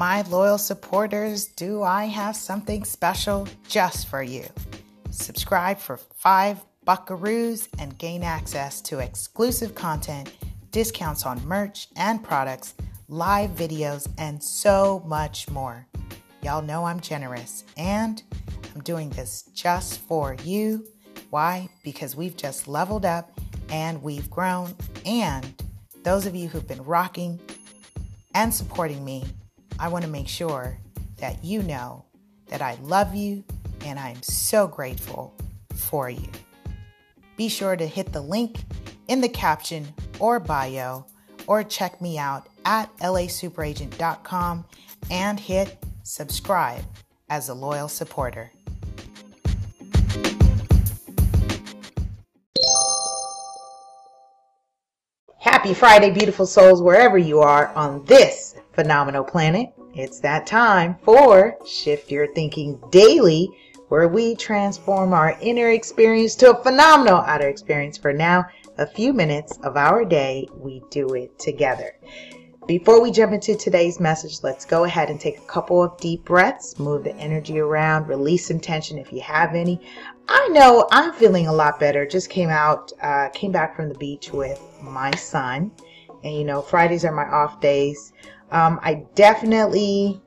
My loyal supporters, do I have something special just for you? Subscribe for five buckaroos and gain access to exclusive content, discounts on merch and products, live videos, and so much more. Y'all know I'm generous and I'm doing this just for you. Why? Because we've just leveled up and we've grown. And those of you who've been rocking and supporting me, I want to make sure that you know that I love you and I'm so grateful for you. Be sure to hit the link in the caption or bio or check me out at lasuperagent.com and hit subscribe as a loyal supporter. Happy Friday, beautiful souls, wherever you are on this phenomenal planet. It's that time for Shift Your Thinking Daily, where we transform our inner experience to a phenomenal outer experience. For now, a few minutes of our day, we do it together. Before we jump into today's message, let's go ahead and take a couple of deep breaths, move the energy around, release some tension if you have any. I know I'm feeling a lot better. Just came out, uh, came back from the beach with my son. And you know, Fridays are my off days. Um, I definitely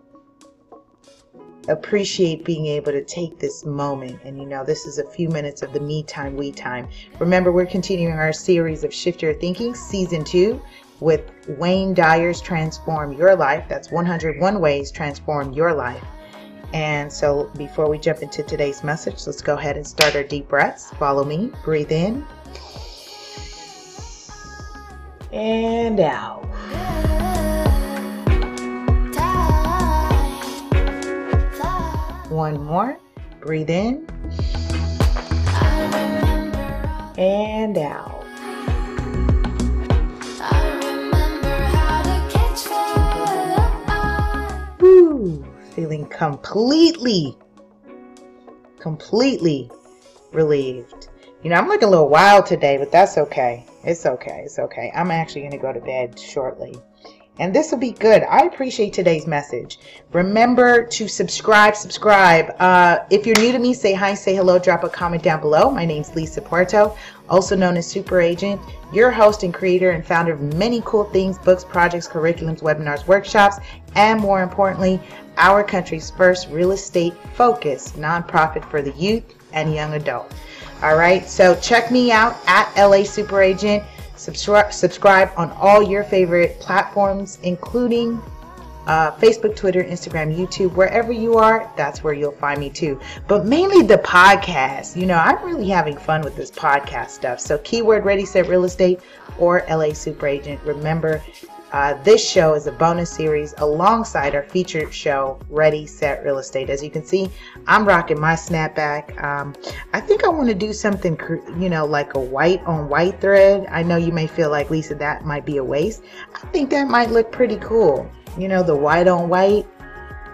appreciate being able to take this moment. And you know, this is a few minutes of the me time, we time. Remember, we're continuing our series of Shift Your Thinking, season two with Wayne Dyer's Transform Your Life. That's 101 Ways Transform Your Life. And so before we jump into today's message, let's go ahead and start our deep breaths. Follow me. Breathe in and out. One more. Breathe in and out. Feeling completely, completely relieved. You know, I'm looking a little wild today, but that's okay. It's okay. It's okay. I'm actually going to go to bed shortly. And this will be good. I appreciate today's message. Remember to subscribe, subscribe. Uh, if you're new to me, say hi, say hello, drop a comment down below. My name's Lisa Puerto, also known as Super Agent, your host and creator and founder of many cool things, books, projects, curriculums, webinars, workshops, and more importantly, our country's first real estate focused nonprofit for the youth and young adult. All right, so check me out at LA Super Agent. Subscribe, subscribe on all your favorite platforms, including uh, Facebook, Twitter, Instagram, YouTube, wherever you are, that's where you'll find me too. But mainly the podcast. You know, I'm really having fun with this podcast stuff. So, keyword ready, set real estate or LA Super Agent. Remember, uh, this show is a bonus series alongside our featured show, Ready, Set, Real Estate. As you can see, I'm rocking my snapback. Um, I think I want to do something, you know, like a white on white thread. I know you may feel like, Lisa, that might be a waste. I think that might look pretty cool. You know, the white on white.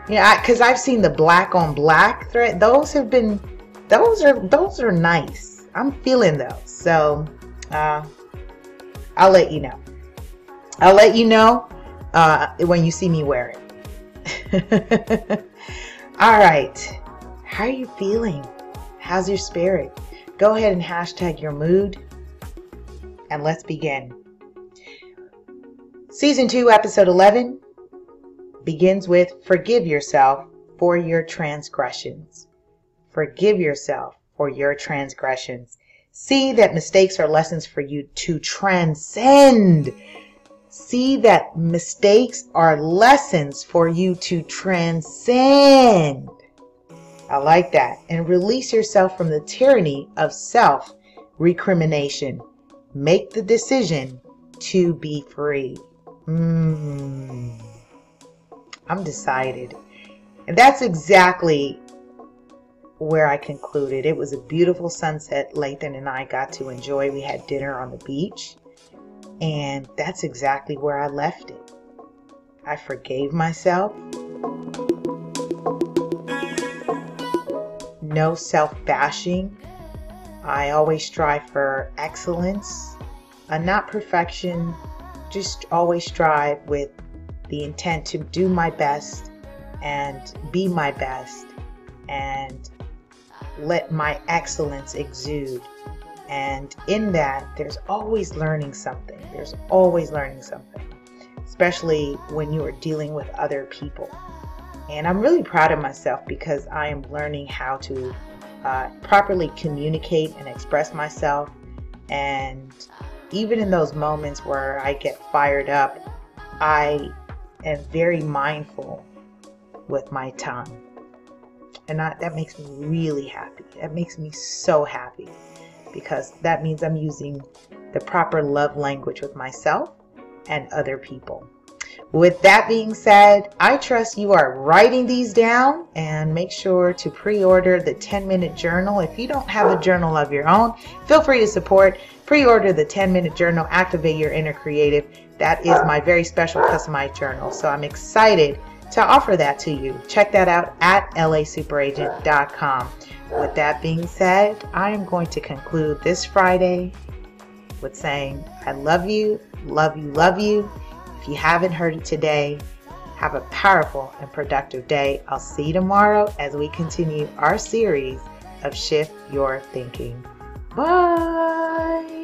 Yeah, because I've seen the black on black thread. Those have been, those are, those are nice. I'm feeling those. So, uh, I'll let you know. I'll let you know uh, when you see me wear it. All right. How are you feeling? How's your spirit? Go ahead and hashtag your mood and let's begin. Season 2, Episode 11 begins with Forgive yourself for your transgressions. Forgive yourself for your transgressions. See that mistakes are lessons for you to transcend See that mistakes are lessons for you to transcend. I like that. And release yourself from the tyranny of self recrimination. Make the decision to be free. Mm. I'm decided. And that's exactly where I concluded. It was a beautiful sunset Lathan and I got to enjoy. We had dinner on the beach. And that's exactly where I left it. I forgave myself. No self bashing. I always strive for excellence, uh, not perfection, just always strive with the intent to do my best and be my best and let my excellence exude. And in that, there's always learning something. There's always learning something, especially when you are dealing with other people. And I'm really proud of myself because I am learning how to uh, properly communicate and express myself. And even in those moments where I get fired up, I am very mindful with my tongue. And I, that makes me really happy. That makes me so happy because that means I'm using the proper love language with myself and other people. With that being said, I trust you are writing these down and make sure to pre order the 10 minute journal. If you don't have a journal of your own, feel free to support. Pre order the 10 minute journal, Activate Your Inner Creative. That is my very special customized journal. So I'm excited to offer that to you. Check that out at lasuperagent.com. With that being said, I am going to conclude this Friday with saying, I love you, love you, love you. If you haven't heard it today, have a powerful and productive day. I'll see you tomorrow as we continue our series of Shift Your Thinking. Bye.